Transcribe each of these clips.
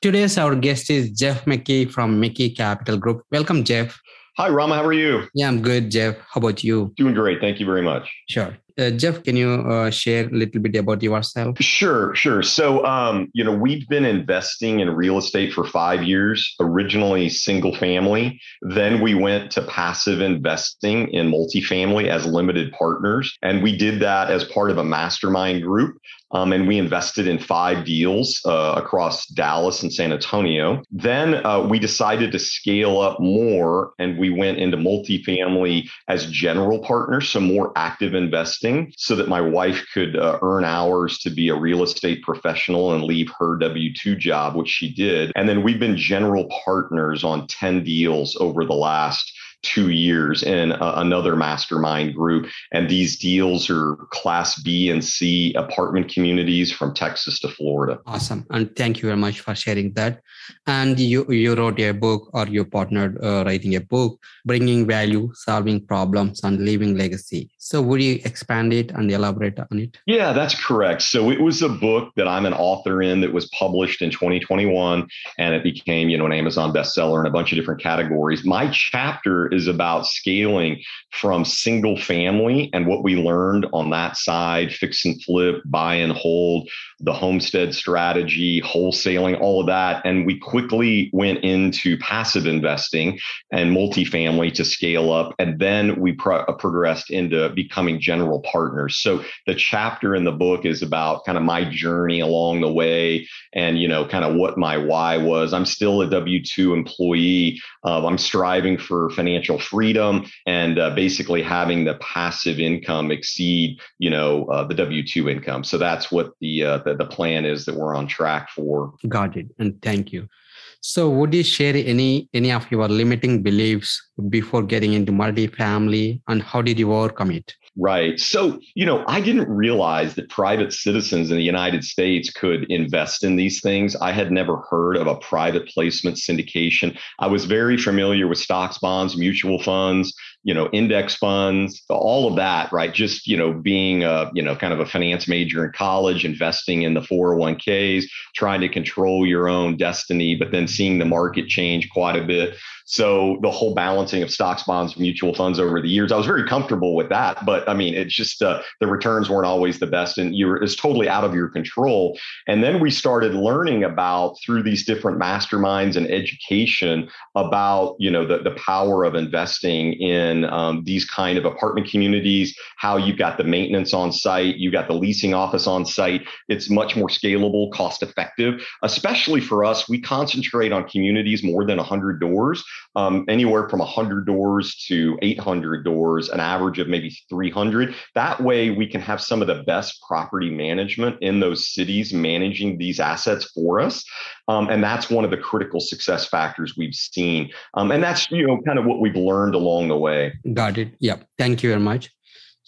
Today's our guest is Jeff McKee from McKee Capital Group. Welcome, Jeff. Hi, Rama. How are you? Yeah, I'm good, Jeff. How about you? Doing great. Thank you very much. Sure. Uh, Jeff, can you uh, share a little bit about yourself? Sure, sure. So, um, you know, we've been investing in real estate for five years, originally single family. Then we went to passive investing in multifamily as limited partners. And we did that as part of a mastermind group. Um, and we invested in five deals uh, across Dallas and San Antonio. Then uh, we decided to scale up more and we went into multifamily as general partners, so more active investing, so that my wife could uh, earn hours to be a real estate professional and leave her W 2 job, which she did. And then we've been general partners on 10 deals over the last two years in a, another mastermind group. And these deals are class B and C apartment communities from Texas to Florida. Awesome. And thank you very much for sharing that. And you, you wrote a book or you partnered uh, writing a book, bringing value, solving problems, and leaving legacy. So would you expand it and elaborate on it? Yeah, that's correct. So it was a book that I'm an author in that was published in 2021 and it became, you know, an Amazon bestseller in a bunch of different categories. My chapter is about scaling from single family and what we learned on that side, fix and flip, buy and hold, the homestead strategy, wholesaling, all of that. And we quickly went into passive investing and multifamily to scale up. And then we pro- uh, progressed into becoming general partners. So the chapter in the book is about kind of my journey along the way and, you know, kind of what my why was. I'm still a W 2 employee. Uh, I'm striving for financial freedom and uh, basically having the passive income exceed, you know, uh, the W 2 income. So that's what the, uh, the, the plan is that we're on track for. Got it. And thank you. So would you share any any of your limiting beliefs before getting into multifamily and how did you overcome it? Right. So, you know, I didn't realize that private citizens in the United States could invest in these things. I had never heard of a private placement syndication. I was very familiar with stocks, bonds, mutual funds, you know, index funds, all of that, right? Just, you know, being a, you know, kind of a finance major in college, investing in the 401ks, trying to control your own destiny, but then seeing the market change quite a bit. So the whole balancing of stocks, bonds, mutual funds over the years, I was very comfortable with that. But I mean, it's just uh, the returns weren't always the best, and you it's totally out of your control. And then we started learning about through these different masterminds and education about you know the the power of investing in um, these kind of apartment communities. How you've got the maintenance on site, you've got the leasing office on site. It's much more scalable, cost effective, especially for us. We concentrate on communities more than 100 doors um, anywhere from 100 doors to 800 doors, an average of maybe 300. That way, we can have some of the best property management in those cities managing these assets for us. Um, and that's one of the critical success factors we've seen. Um, and that's, you know, kind of what we've learned along the way. Got it. Yeah. Thank you very much.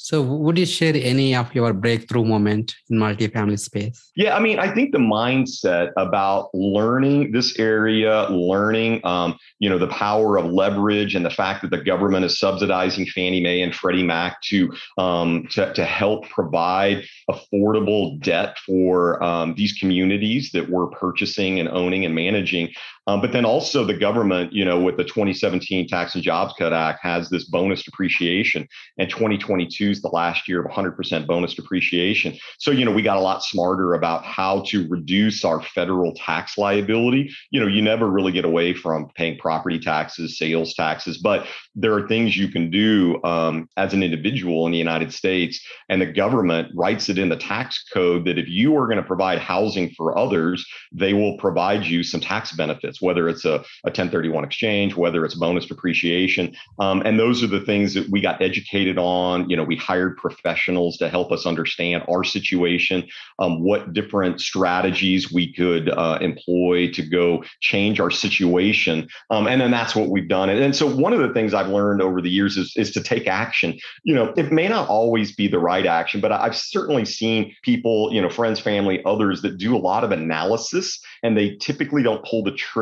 So, would you share any of your breakthrough moment in multifamily space? Yeah, I mean, I think the mindset about learning this area, learning, um, you know, the power of leverage and the fact that the government is subsidizing Fannie Mae and Freddie Mac to um, to, to help provide affordable debt for um, these communities that we're purchasing and owning and managing. Um, but then also the government, you know, with the 2017 Tax and Jobs Cut Act has this bonus depreciation, and 2022 is the last year of 100% bonus depreciation. So, you know, we got a lot smarter about how to reduce our federal tax liability. You know, you never really get away from paying property taxes, sales taxes, but there are things you can do um, as an individual in the United States, and the government writes it in the tax code that if you are going to provide housing for others, they will provide you some tax benefits, whether it's a, a 1031 exchange, whether it's bonus depreciation. Um, and those are the things that we got educated on. You know, we hired professionals to help us understand our situation, um, what different strategies we could uh, employ to go change our situation. Um, and then that's what we've done. And, and so one of the things I've learned over the years is, is to take action. You know, it may not always be the right action, but I've certainly seen people, you know, friends, family, others that do a lot of analysis and they typically don't pull the trigger.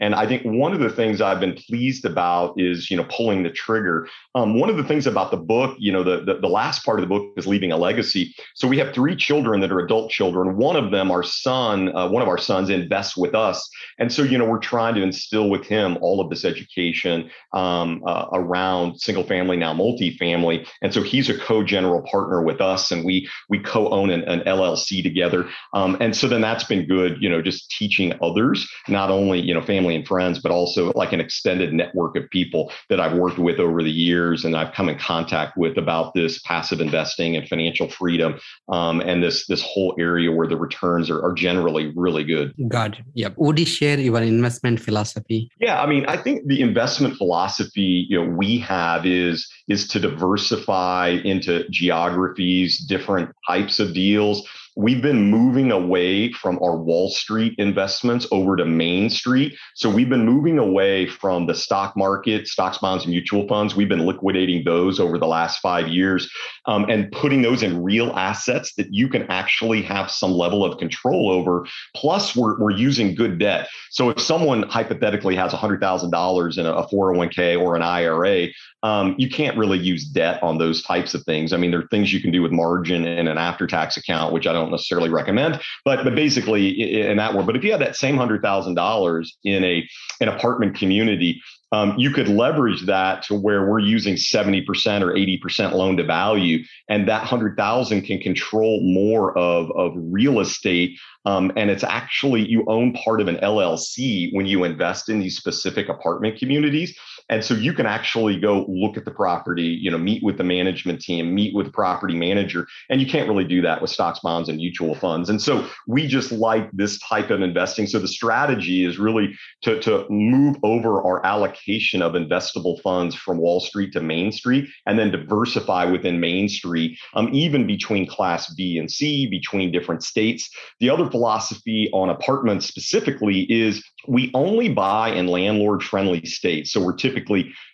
And I think one of the things I've been pleased about is, you know, pulling the trigger. Um, one of the things about the book, you know, the, the, the last part of the book is leaving a legacy. So we have three children that are adult children. One of them, our son, uh, one of our sons invests with us. And so, you know, we're trying to instill with him all of this education um, uh, around single family, now multifamily. And so he's a co-general partner with us and we, we co-own an, an LLC together. Um, and so then that's been good, you know, just teaching others, not only, you know, family and friends, but also like an extended network of people that I've worked with over the years and I've come in contact with about this passive investing and financial freedom um, and this this whole area where the returns are, are generally really good. Got it. Yep. Would you share your investment philosophy? Yeah, I mean, I think the investment philosophy you know we have is is to diversify into geographies, different types of deals we've been moving away from our Wall Street investments over to Main Street. So we've been moving away from the stock market, stocks, bonds, and mutual funds. We've been liquidating those over the last five years um, and putting those in real assets that you can actually have some level of control over. Plus, we're, we're using good debt. So if someone hypothetically has $100,000 in a 401k or an IRA, um, you can't really use debt on those types of things. I mean, there are things you can do with margin in an after tax account, which I don't necessarily recommend. But but basically in that world. But if you have that same hundred thousand dollars in a an apartment community, um, you could leverage that to where we're using 70% or 80% loan to value and that 100000 can control more of, of real estate um, and it's actually you own part of an llc when you invest in these specific apartment communities and so you can actually go look at the property, you know, meet with the management team, meet with the property manager, and you can't really do that with stocks, bonds, and mutual funds. And so we just like this type of investing. So the strategy is really to, to move over our allocation of investable funds from Wall Street to Main Street and then diversify within Main Street, um, even between class B and C, between different states. The other philosophy on apartments specifically is we only buy in landlord friendly states. So we're typically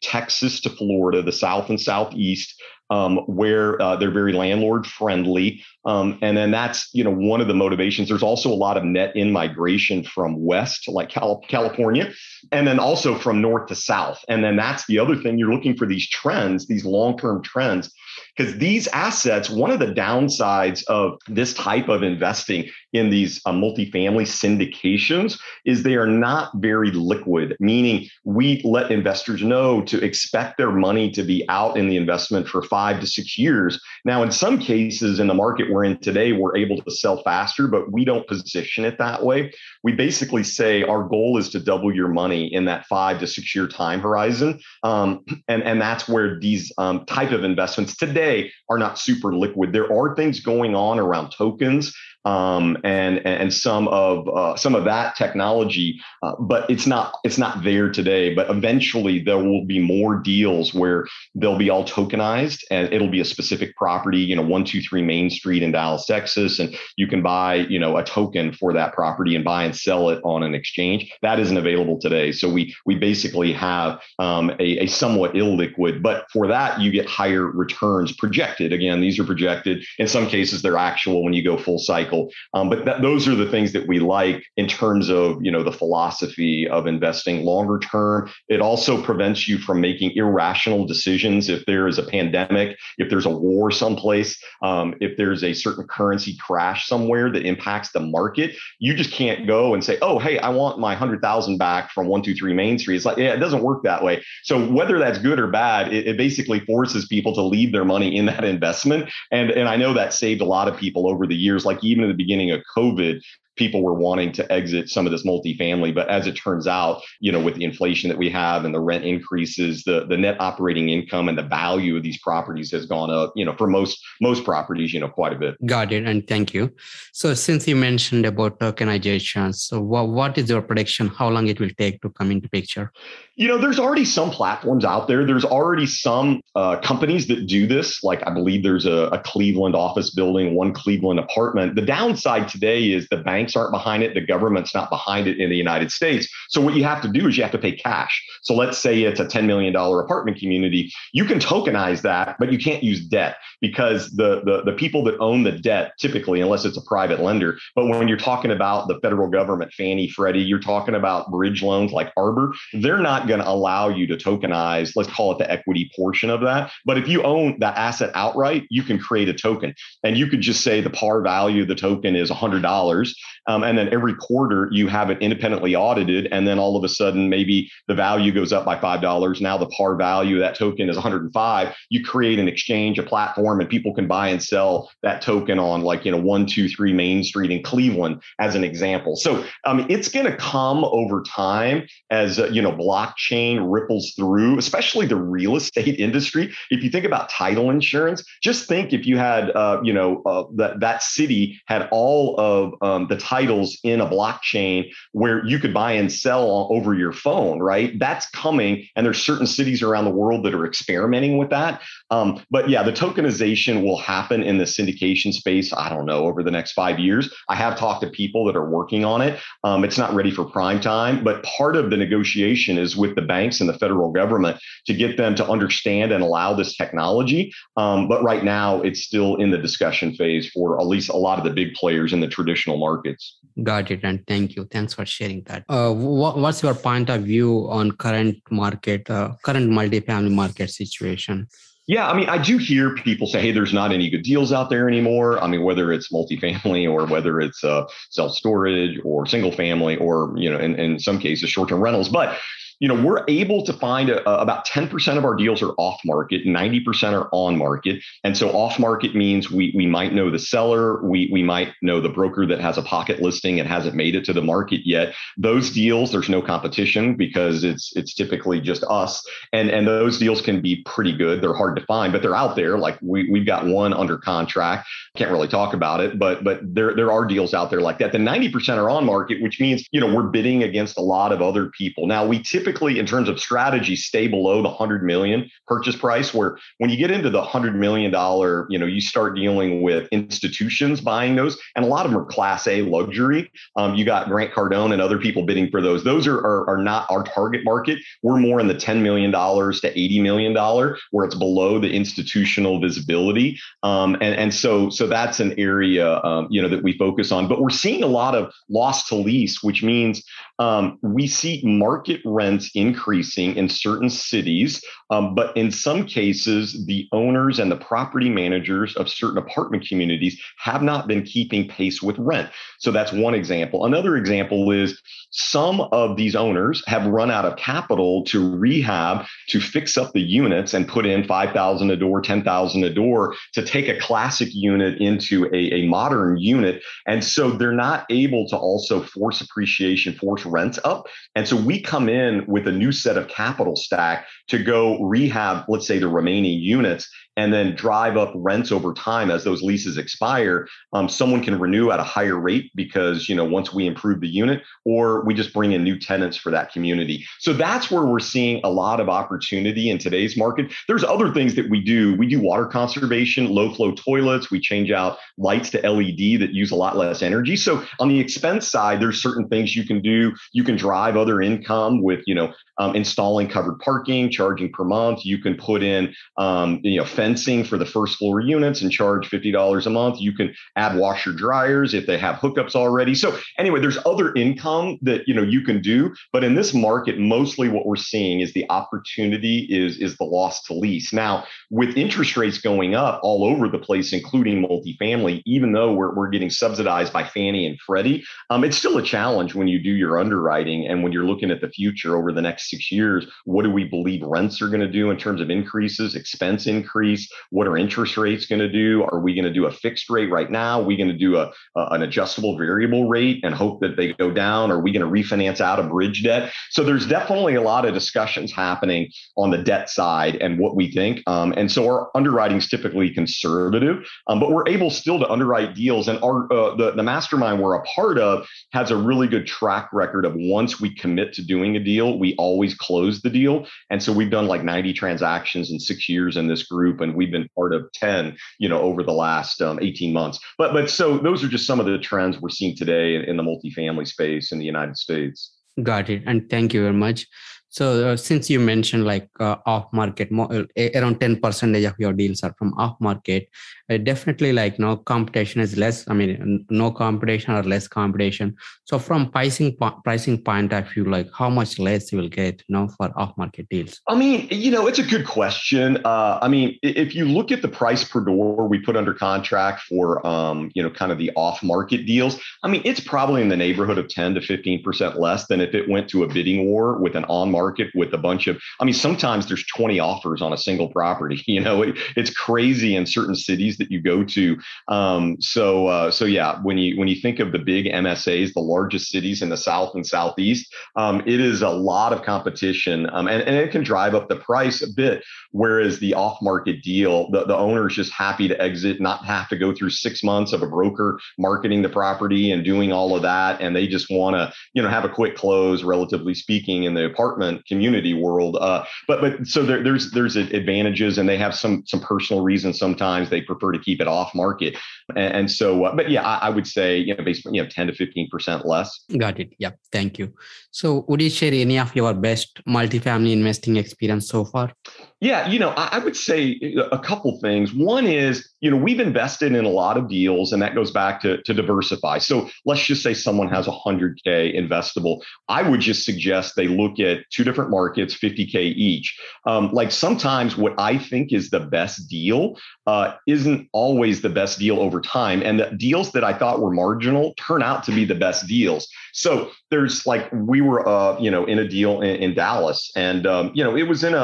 Texas to Florida, the South and Southeast, um, where uh, they're very landlord friendly. Um, and then that's you know one of the motivations. There's also a lot of net in migration from west, like Cal- California, and then also from north to south. And then that's the other thing. You're looking for these trends, these long-term trends because these assets, one of the downsides of this type of investing in these uh, multifamily syndications is they are not very liquid, meaning we let investors know to expect their money to be out in the investment for five to six years. Now, in some cases in the market we're in today, we're able to sell faster, but we don't position it that way. We basically say our goal is to double your money in that five to six year time horizon. Um, and, and that's where these um, type of investments today are not super liquid. There are things going on around tokens um, and and some of uh, some of that technology, uh, but it's not it's not there today. But eventually there will be more deals where they'll be all tokenized, and it'll be a specific property, you know, one two three Main Street in Dallas, Texas, and you can buy you know a token for that property and buy and sell it on an exchange. That isn't available today. So we we basically have um, a, a somewhat illiquid, but for that you get higher returns projected. Again, these are projected. In some cases, they're actual when you go full cycle cycle. Um, but those are the things that we like in terms of you know the philosophy of investing longer term. It also prevents you from making irrational decisions if there is a pandemic, if there's a war someplace, um, if there's a certain currency crash somewhere that impacts the market. You just can't go and say, oh hey, I want my hundred thousand back from one two three Main Street. It's like yeah, it doesn't work that way. So whether that's good or bad, it, it basically forces people to leave their money in that investment. And and I know that saved a lot of people over the years. Like even in the beginning of COVID, people were wanting to exit some of this multifamily. But as it turns out, you know, with the inflation that we have and the rent increases, the the net operating income and the value of these properties has gone up. You know, for most most properties, you know, quite a bit. Got it, and thank you. So since you mentioned about tokenization, so what, what is your prediction? How long it will take to come into picture? You know, there's already some platforms out there. There's already some uh, companies that do this. Like I believe there's a, a, Cleveland office building, one Cleveland apartment. The downside today is the banks aren't behind it, the government's not behind it in the United States. So what you have to do is you have to pay cash. So let's say it's a $10 million apartment community. You can tokenize that, but you can't use debt because the, the, the people that own the debt typically, unless it's a private lender, but when you're talking about the federal government, Fannie, Freddie, you're talking about bridge loans like Arbor, they're not going to allow you to tokenize, let's call it the equity portion of that. But if you own that asset outright, you can create a token. And you could just say the par value of the token is $100. Um, and then every quarter you have it independently audited. And then all of a sudden, maybe the value goes up by $5. Now the par value of that token is 105. You create an exchange, a platform, and people can buy and sell that token on like, you know, one, two, three Main Street in Cleveland as an example. So um, it's going to come over time as, uh, you know, blockchain ripples through, especially the real estate industry. If you think about title insurance, just think if you had, uh, you know, uh, that that city had all of um, the titles in a blockchain where you could buy and sell over your phone, right? That's coming, and there's certain cities around the world that are experimenting with that. Um, but yeah, the tokenization will happen in the syndication space. I don't know over the next five years. I have talked to people that are working on it. Um, it's not ready for prime time, but part of the negotiation is with the banks and the federal government to get them to understand and allow this technology. Um, but right now, it's still in the discussion phase for at least a lot of the big players in the traditional markets. Got it, and thank you. Thanks for sharing that. Uh, what, what's your point of view on current market, uh, current multifamily market situation? Yeah, I mean, I do hear people say, "Hey, there's not any good deals out there anymore." I mean, whether it's multifamily or whether it's uh, self storage or single family or you know, in, in some cases, short term rentals. But you know, we're able to find a, a, about 10% of our deals are off market, 90% are on market. And so off market means we we might know the seller, we we might know the broker that has a pocket listing and hasn't made it to the market yet. Those deals, there's no competition because it's it's typically just us. And and those deals can be pretty good. They're hard to find, but they're out there. Like we we've got one under contract. Can't really talk about it, but but there there are deals out there like that. The 90% are on market, which means, you know, we're bidding against a lot of other people. Now we typically typically in terms of strategy stay below the 100 million purchase price where when you get into the 100 million dollar you know you start dealing with institutions buying those and a lot of them are class a luxury. Um, you got grant cardone and other people bidding for those. Those are, are, are not our target market. We're more in the 10 million dollars to 80 million dollar where it's below the institutional visibility. Um, and and so so that's an area um, you know that we focus on. But we're seeing a lot of loss to lease which means um, we see market rents increasing in certain cities, um, but in some cases, the owners and the property managers of certain apartment communities have not been keeping pace with rent. So that's one example. Another example is some of these owners have run out of capital to rehab, to fix up the units and put in 5,000 a door, 10,000 a door to take a classic unit into a, a modern unit. And so they're not able to also force appreciation, force rents up. And so we come in with a new set of capital stack to go rehab, let's say, the remaining units and then drive up rents over time as those leases expire. Um, someone can renew at a higher rate because, you know, once we improve the unit, or we just bring in new tenants for that community. So that's where we're seeing a lot of opportunity in today's market. There's other things that we do. We do water conservation, low flow toilets. We change out lights to LED that use a lot less energy. So on the expense side, there's certain things you can do. You can drive other income with, you know, um, installing covered parking, charging per month. You can put in, um, you know, fencing for the first floor units and charge $50 a month. You can add washer dryers if they have hookups already. So anyway, there's other income that, you know, you can do. But in this market, mostly what we're seeing is the opportunity is, is the loss to lease. Now, with interest rates going up all over the place, including multifamily, even though we're, we're getting subsidized by Fannie and Freddie, um, it's still a challenge when you do your underwriting and when you're looking at the future over the next six years. What do we believe rents are going to do in terms of increases, expense increase? What are interest rates going to do? Are we going to do a fixed rate right now? Are we going to do a, a, an adjustable variable rate and hope that they go down? Are we going to refinance out a bridge debt? So there's definitely a lot of discussions happening on the debt side and what we think. Um, and so our underwriting is typically conservative, um, but we're able still to underwrite deals. And our uh, the, the mastermind we're a part of has a really good track record of once we commit to doing a deal, we always close the deal. And so we've done like 90 transactions in six years in this group, and we've been part of 10, you know, over the last um, 18 months. But but so those are just some of the trends we're seeing today in, in the multifamily space in the United States. Got it. And thank you very much. So uh, since you mentioned like uh, off market, more, uh, around 10 percentage of your deals are from off market, uh, definitely like no competition is less. I mean, no competition or less competition. So from pricing pricing point of view, like how much less you will get, you know, for off market deals? I mean, you know, it's a good question. Uh, I mean, if you look at the price per door we put under contract for, um, you know, kind of the off market deals, I mean, it's probably in the neighborhood of 10 to 15 percent less than if it went to a bidding war with an on market with a bunch of i mean sometimes there's 20 offers on a single property you know it, it's crazy in certain cities that you go to. Um, so uh, so yeah when you when you think of the big msas the largest cities in the south and southeast um, it is a lot of competition um, and, and it can drive up the price a bit whereas the off market deal the, the owner is just happy to exit not have to go through six months of a broker marketing the property and doing all of that and they just want to you know have a quick close relatively speaking in the apartment community world. Uh, but but so there, there's there's advantages, and they have some some personal reasons. Sometimes they prefer to keep it off market, and, and so. Uh, but yeah, I, I, would say you know basically you know ten to fifteen percent less. Got it. Yeah. Thank you. So would you share any of your best multifamily investing experience so far? Yeah, you know, I, would say a couple things. One is, you know, we've invested in a lot of deals, and that goes back to, to diversify. So let's just say someone has a 100K investable. I would just suggest they look at two different markets, 50K each. Um, like sometimes what I think is the best deal uh, isn't always the best deal over time. And the deals that I thought were marginal turn out to be the best deals. So there's like we were uh, you know in a deal in, in Dallas, and um, you know it was in a,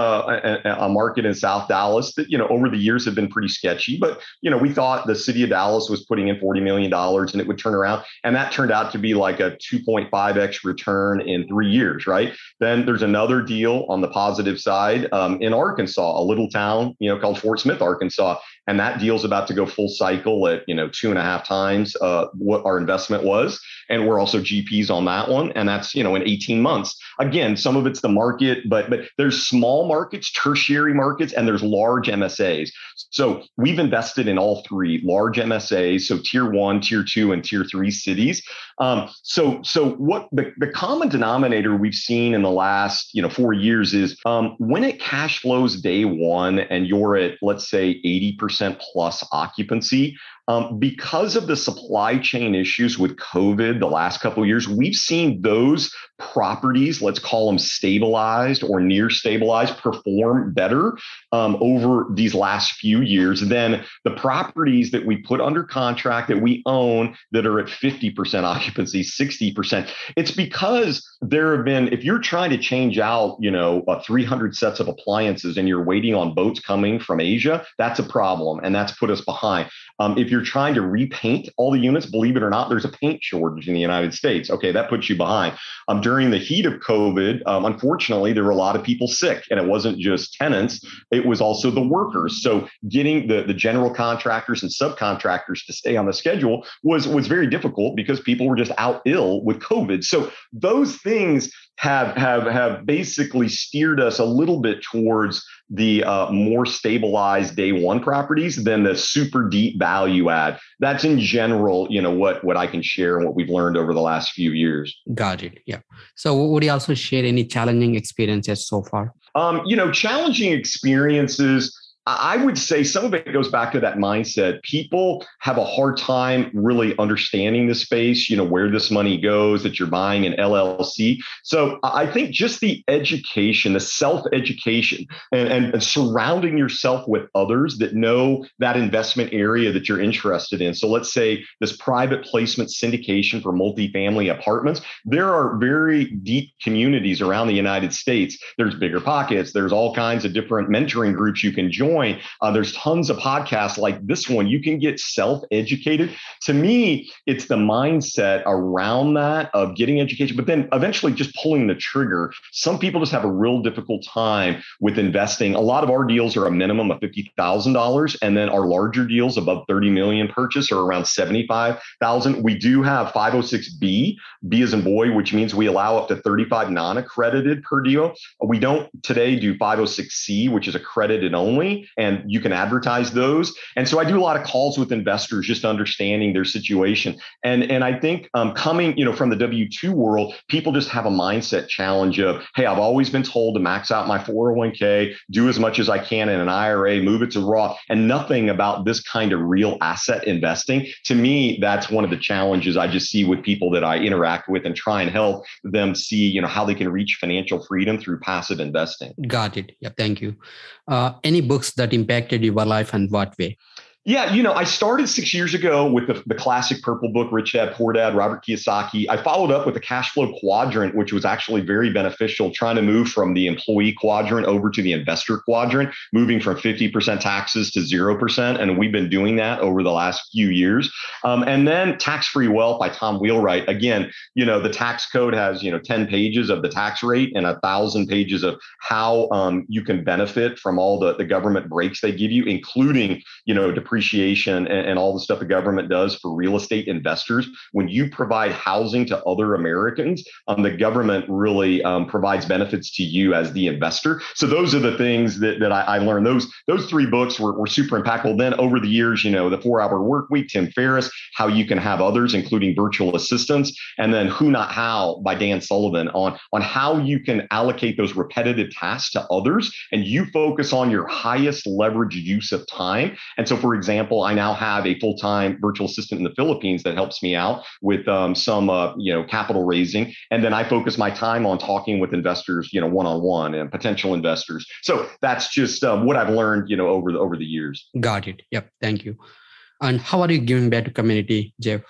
a, a, market in South Dallas that you know over the years have been pretty sketchy. But you know we thought the city of Dallas was putting in forty million dollars and it would turn around, and that turned out to be like a two point five x return in three years. Right. Then there's another deal on the positive side um, in Arkansas, a little town you know called Fort Smith, Arkansas, and that deal's about to go full cycle at you know two and a half times uh, what our investment was. And we're also gps on that one. And that's you know in 18 months. Again some of it's the market but but there's small markets tertiary markets and there's large msas so we've invested in all three large msas so tier one tier two and tier three cities. Um, so so what the, the common denominator we've seen in the last you know four years is um, when it cash flows day one and you're at let's say 80% 80% plus occupancy. Um, because of the supply chain issues with COVID the last couple years, we've seen those properties, let's call them stabilized or near stabilized, perform better um, over these last few years than the properties that we put under contract that we own that are at 50% occupancy, 60%. It's because there have been, if you're trying to change out, you know, uh, 300 sets of appliances and you're waiting on boats coming from Asia, that's a problem. And that's put us behind. Um, if you're trying to repaint all the units, believe it or not, there's a paint shortage in the United States. Okay, that puts you behind. Um, during the heat of COVID, um, unfortunately, there were a lot of people sick, and it wasn't just tenants; it was also the workers. So, getting the the general contractors and subcontractors to stay on the schedule was was very difficult because people were just out ill with COVID. So, those things have have have basically steered us a little bit towards the uh, more stabilized day one properties than the super deep value add. That's in general, you know, what what I can share and what we've learned over the last few years. Got it. Yeah. So, would you also share any challenging experiences so far? Um, you know, challenging experiences I would say some of it goes back to that mindset. People have a hard time really understanding the space, you know, where this money goes, that you're buying an LLC. So I think just the education, the self education, and, and, and, surrounding yourself with others that know that investment area that you're interested in. So let's say this private placement syndication for multifamily apartments. There are very deep communities around the United States. There's bigger pockets, there's all kinds of different mentoring groups you can join point, uh, there's tons of podcasts like this one. You can get self educated. To me, it's the mindset around that of getting education, but then eventually just pulling the trigger. Some people just have a real difficult time with investing. A lot of our deals are a minimum of $50,000, and then our larger deals above 30 million purchase are around 75,000. We do have 506B, B as in boy, which means we allow up to 35 non accredited per deal. We don't today do 506C, which is accredited only, and you can advertise those. And so I do a lot of calls with investors just understanding their situation. And, and I think um, coming, you know, from the W2 world, people just have a mindset challenge of, hey, I've always been told to max out my 401k, do as much as I can in an IRA, move it to Roth, and nothing about this kind of real asset investing. To me, that's one of the challenges I just see with people that I interact with and try and help them see, you know, how they can reach financial freedom through passive investing. Got it. Yeah, thank you. Uh, any books that impacted your life and what way? Yeah, you know, I started six years ago with the, the classic purple book, Rich Dad, Poor Dad, Robert Kiyosaki. I followed up with the cash flow quadrant, which was actually very beneficial, trying to move from the employee quadrant over to the investor quadrant, moving from 50% taxes to 0%. And we've been doing that over the last few years. Um, and then Tax Free Wealth by Tom Wheelwright. Again, you know, the tax code has, you know, 10 pages of the tax rate and a thousand pages of how um, you can benefit from all the, the government breaks they give you, including, you know, depreciation and, and, all the stuff the government does for real estate investors. When you provide housing to other Americans, um, the government really um, provides benefits to you as the investor. So those are the things that, that I, I learned. Those those three books were, were super impactful. Then over the years, you know, the four hour work week, Tim Ferriss, how you can have others, including virtual assistants, and then Who Not How by Dan Sullivan on, on how you can allocate those repetitive tasks to others and you focus on your highest leverage use of time. And so, for example, example, I now have a full time virtual assistant in the Philippines that helps me out with um, some uh, you know capital raising, and then I focus my time on talking with investors, you know, one on one and potential investors. So that's just um, what I've learned, you know, over the over the years. Got it. Yep. Thank you. And how are you giving back to community, Jeff?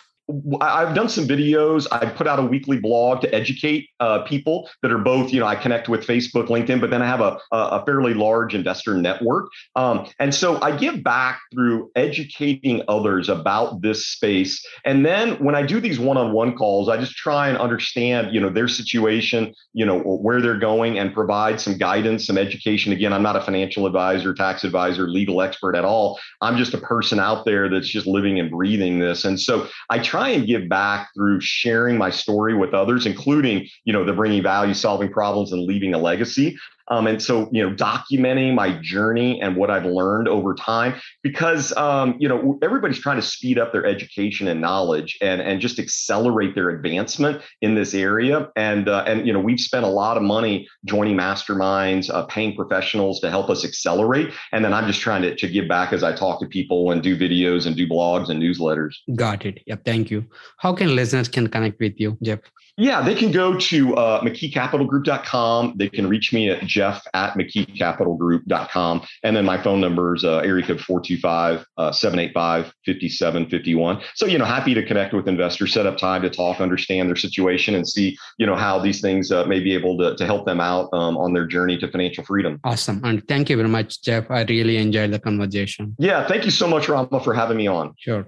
I've done some videos. I put out a weekly blog to educate uh, people that are both, you know, I connect with Facebook, LinkedIn, but then I have a, a fairly large investor network. Um, and so I give back through educating others about this space. And then when I do these one on one calls, I just try and understand, you know, their situation, you know, where they're going and provide some guidance, some education. Again, I'm not a financial advisor, tax advisor, legal expert at all. I'm just a person out there that's just living and breathing this. And so I try and give back through sharing my story with others, including, you know, the bringing value, solving problems, and leaving a legacy. Um, and so, you know, documenting my journey and what I've learned over time, because, um, you know, everybody's trying to speed up their education and knowledge and, and just accelerate their advancement in this area. And, uh, and, you know, we've spent a lot of money joining masterminds, uh, paying professionals to help us accelerate. And then I'm just trying to, to give back as I talk to people and do videos and do blogs and newsletters. Got it. Yep. Thank you. How can listeners can connect with you, Jeff? Yeah, they can go to uh, McKeeCapitalGroup.com. They can reach me at jeff at McKeeCapitalGroup.com. And then my phone number is uh, area code 425 uh, 785 5751. So, you know, happy to connect with investors, set up time to talk, understand their situation, and see, you know, how these things uh, may be able to, to help them out um, on their journey to financial freedom. Awesome. And thank you very much, Jeff. I really enjoyed the conversation. Yeah. Thank you so much, Rama, for having me on. Sure.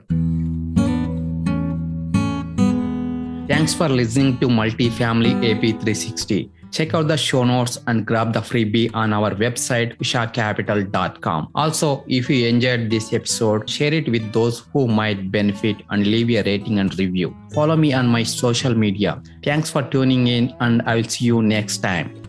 Thanks for listening to Multifamily AP 360. Check out the show notes and grab the freebie on our website, ushacapital.com. Also, if you enjoyed this episode, share it with those who might benefit and leave a rating and review. Follow me on my social media. Thanks for tuning in, and I will see you next time.